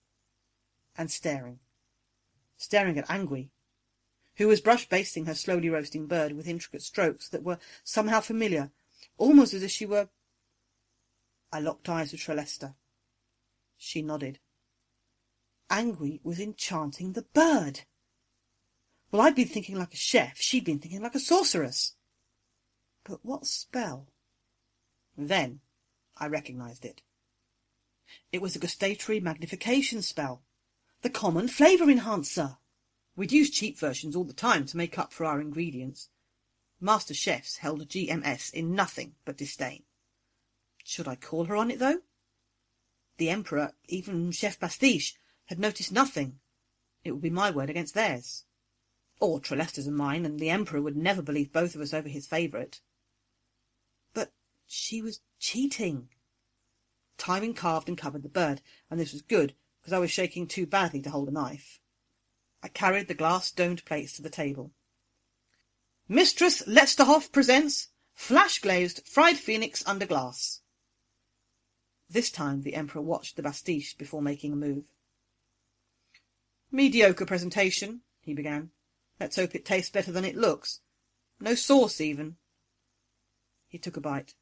and staring. Staring at Angui, who was brush basting her slowly roasting bird with intricate strokes that were somehow familiar, almost as if she were... I locked eyes with Trelester. She nodded. Angui was enchanting the bird. Well, I'd been thinking like a chef, she'd been thinking like a sorceress. But what spell? Then I recognised it. It was a gustatory magnification spell, the common flavour enhancer. We'd use cheap versions all the time to make up for our ingredients. Master chefs held GMS in nothing but disdain. Should I call her on it, though? The Emperor, even Chef Bastiche, had noticed nothing. It would be my word against theirs. Or Trelester's and mine, and the Emperor would never believe both of us over his favourite. But she was cheating. Tywin carved and covered the bird, and this was good, because I was shaking too badly to hold a knife. I carried the glass domed plates to the table. Mistress Letzterhoff presents Flash Glazed Fried Phoenix under Glass. This time the Emperor watched the Bastiche before making a move. Mediocre presentation, he began. Let's hope it tastes better than it looks. No sauce, even. He took a bite.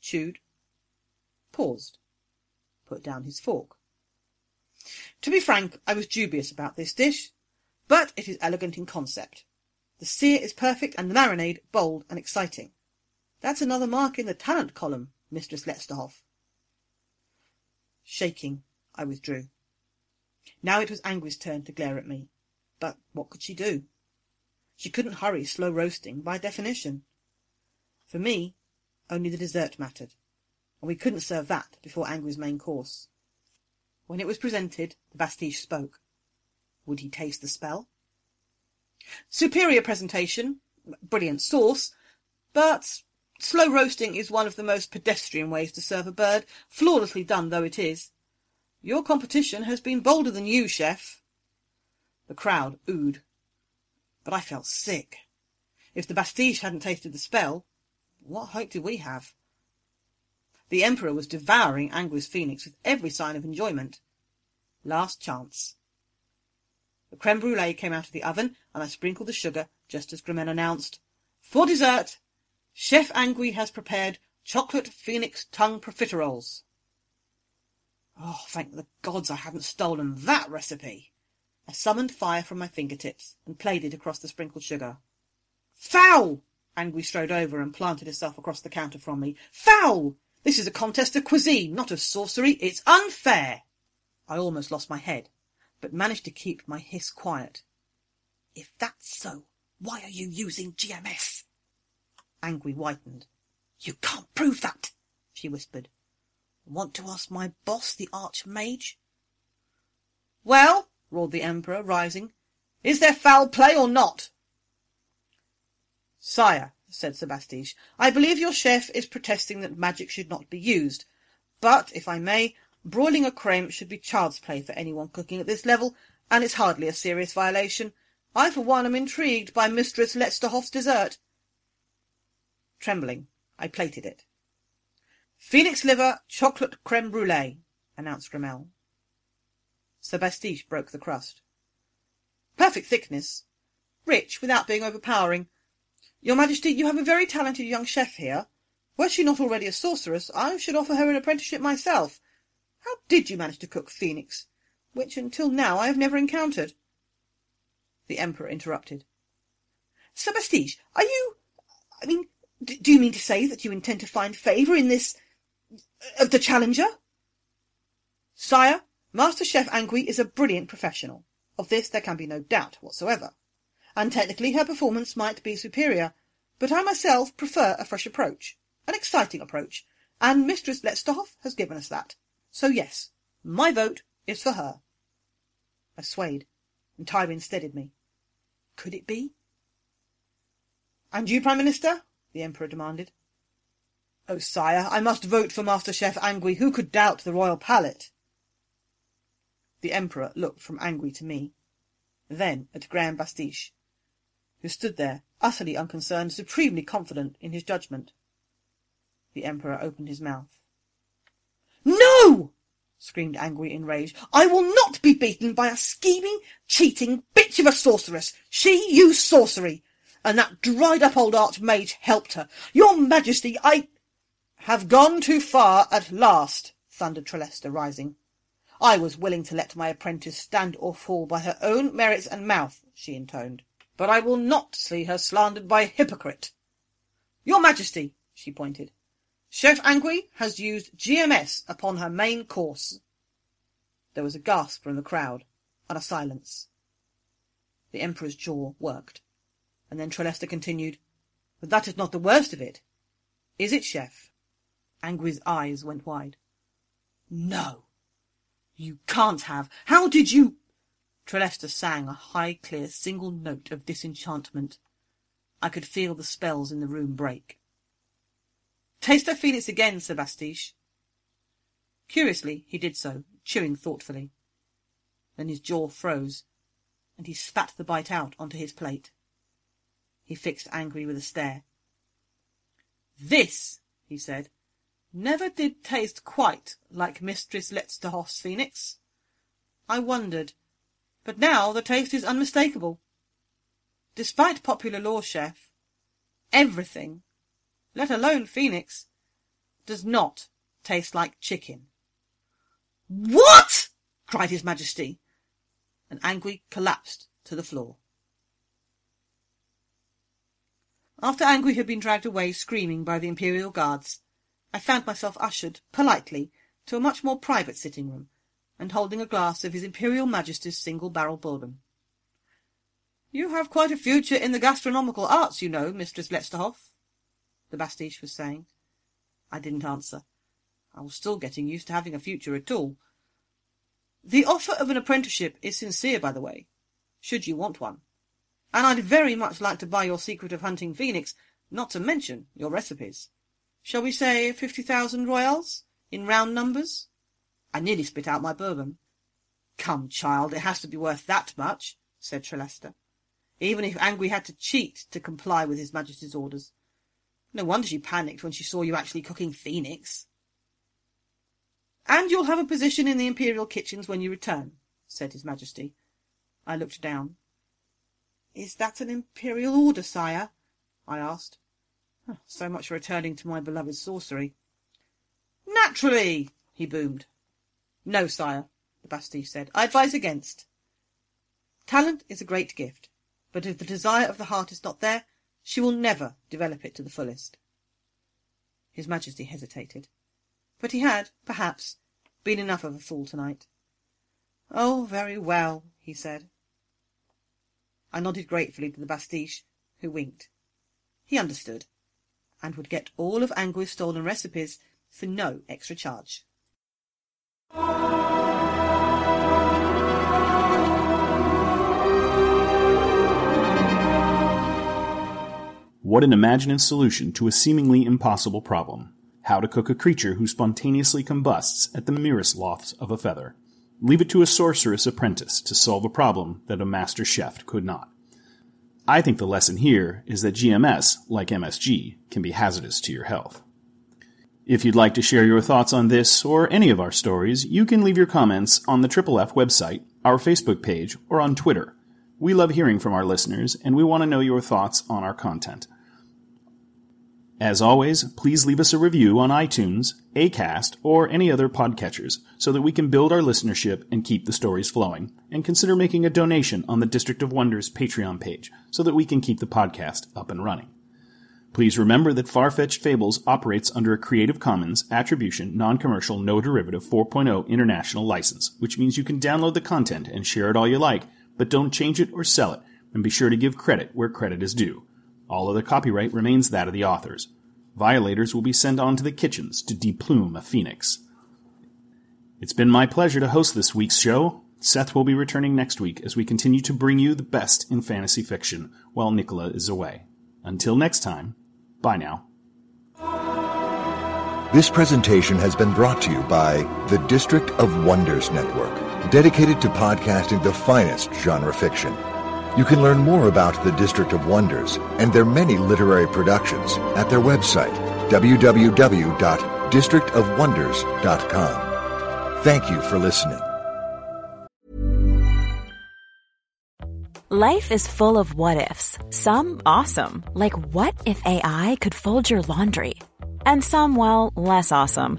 Chewed. Paused. Put down his fork. To be frank, I was dubious about this dish, but it is elegant in concept. The sear is perfect and the marinade bold and exciting. That's another mark in the talent column, Mistress Letzterhoff. Shaking, I withdrew. Now it was Angui's turn to glare at me. But what could she do? She couldn't hurry slow roasting by definition. For me, only the dessert mattered, and we couldn't serve that before Angui's main course. When it was presented, the Bastiche spoke. Would he taste the spell? Superior presentation, brilliant sauce, but slow roasting is one of the most pedestrian ways to serve a bird, flawlessly done though it is. Your competition has been bolder than you, chef. The crowd oohed. But I felt sick. If the Bastiche hadn't tasted the spell, what hope did we have? The Emperor was devouring Angui's phoenix with every sign of enjoyment. Last chance. The creme brulee came out of the oven, and I sprinkled the sugar, just as Grammel announced. For dessert, Chef Angui has prepared chocolate phoenix tongue profiteroles. Oh, thank the gods I haven't stolen that recipe! I summoned fire from my fingertips and played it across the sprinkled sugar. Foul! Angui strode over and planted herself across the counter from me. Foul! This is a contest of cuisine, not of sorcery. It's unfair! I almost lost my head, but managed to keep my hiss quiet. If that's so, why are you using GMS? Angui whitened. You can't prove that, she whispered. Want to ask my boss, the Archmage? Well, roared the Emperor, rising, is there foul play or not? Sire, said Sebastiche, I believe your chef is protesting that magic should not be used. But, if I may, broiling a creme should be child's play for anyone cooking at this level, and it's hardly a serious violation. I, for one, am intrigued by Mistress Letzterhoff's dessert. Trembling, I plated it. Phoenix liver chocolate creme brulee, announced Grammel. Sebastiche broke the crust. Perfect thickness. Rich, without being overpowering. Your Majesty, you have a very talented young chef here. Were she not already a sorceress, I should offer her an apprenticeship myself. How did you manage to cook phoenix, which until now I have never encountered? The Emperor interrupted. Sebastiche, are you... I mean, do you mean to say that you intend to find favour in this of the challenger? Sire, Master Chef Angui is a brilliant professional. Of this there can be no doubt whatsoever. And technically her performance might be superior, but I myself prefer a fresh approach, an exciting approach, And Mistress Letzterhoff has given us that. So yes, my vote is for her. I swayed, and Tywin steadied me. Could it be? And you, Prime Minister? The Emperor demanded. Oh, sire, I must vote for Master Chef Angui. Who could doubt the royal palate? The Emperor looked from Angui to me, then at Graham Bastiche, who stood there, utterly unconcerned, supremely confident in his judgment. The Emperor opened his mouth. No! screamed Angui in rage. I will not be beaten by a scheming, cheating bitch of a sorceress. She used sorcery, and that dried-up old archmage helped her. Your Majesty, I... Have gone too far at last, thundered Trelester, rising. I was willing to let my apprentice stand or fall by her own merits and mouth, she intoned, but I will not see her slandered by a hypocrite. Your Majesty, she pointed, Chef Angui has used GMS upon her main course. There was a gasp from the crowd, and a silence. The Emperor's jaw worked, and then Trelester continued, But that is not the worst of it. Is it, Chef? Angui's eyes went wide. No, you can't have. How did you... Trelester sang a high, clear, single note of disenchantment. I could feel the spells in the room break. Taste her phoenix again, Sir Bastiche. Curiously, he did so, chewing thoughtfully. Then his jaw froze, and he spat the bite out onto his plate. He fixed Angui with a stare. This, he said, never did taste quite like Mistress Letzterhoff's phoenix. I wondered, but now the taste is unmistakable. Despite popular law, chef, everything let alone phoenix, does not taste like chicken. What? cried his majesty, and Angui collapsed to the floor. After Angui had been dragged away screaming by the imperial guards, I found myself ushered, politely, to a much more private sitting room, and holding a glass of his imperial majesty's single-barrel bourbon. You have quite a future in the gastronomical arts, you know, Mistress Letzterhoff, the Bastiche was saying. I didn't answer. I was still getting used to having a future at all. The offer of an apprenticeship is sincere, by the way, should you want one. And I'd very much like to buy your secret of hunting phoenix, not to mention your recipes. Shall we say fifty thousand royals, in round numbers? I nearly spit out my bourbon. Come, child, it has to be worth that much, said Trelester, even if Angui had to cheat to comply with his Majesty's orders. No wonder she panicked when she saw you actually cooking phoenix. And you'll have a position in the imperial kitchens when you return, said his majesty. I looked down. Is that an imperial order, sire? I asked. Oh, so much for returning to my beloved sorcery. Naturally, he boomed. No, sire, the Bastiche said. I advise against. Talent is a great gift, but if the desire of the heart is not there, she will never develop it to the fullest. His Majesty hesitated, but he had, perhaps, been enough of a fool tonight. Oh, very well, he said. I nodded gratefully to the Bastiche, who winked. He understood, and would get all of Angui's stolen recipes for no extra charge. What an imaginative solution to a seemingly impossible problem. How to cook a creature who spontaneously combusts at the merest loss of a feather. Leave it to a sorceress apprentice to solve a problem that a master chef could not. I think the lesson here is that GMS, like MSG, can be hazardous to your health. If you'd like to share your thoughts on this or any of our stories, you can leave your comments on the Triple F website, our Facebook page, or on Twitter. We love hearing from our listeners, and we want to know your thoughts on our content. As always, please leave us a review on iTunes, Acast, or any other podcatchers so that we can build our listenership and keep the stories flowing. And consider making a donation on the District of Wonders Patreon page so that we can keep the podcast up and running. Please remember that Farfetched Fables operates under a Creative Commons Attribution Non-Commercial No Derivative 4.0 International License, which means you can download the content and share it all you like, but don't change it or sell it, and be sure to give credit where credit is due. All other copyright remains that of the authors. Violators will be sent on to the kitchens to deplume a phoenix. It's been my pleasure to host this week's show. Seth will be returning next week as we continue to bring you the best in fantasy fiction while Nicola is away. Until next time, bye now. This presentation has been brought to you by the District of Wonders Network, dedicated to podcasting the finest genre fiction. You can learn more about the District of Wonders and their many literary productions at their website, www.districtofwonders.com. Thank you for listening. Life is full of what ifs. Some awesome, like what if AI could fold your laundry? And some, well, less awesome,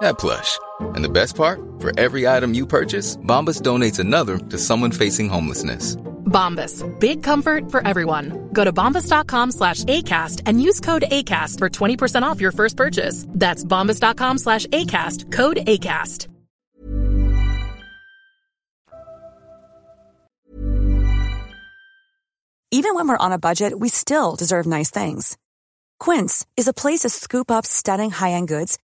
that plush. And the best part? For every item you purchase, Bombas donates another to someone facing homelessness. Bombas. Big comfort for everyone. Go to bombas.com slash ACAST and use code ACAST for 20% off your first purchase. That's bombas.com slash ACAST. Code ACAST. Even when we're on a budget, we still deserve nice things. Quince is a place to scoop up stunning high-end goods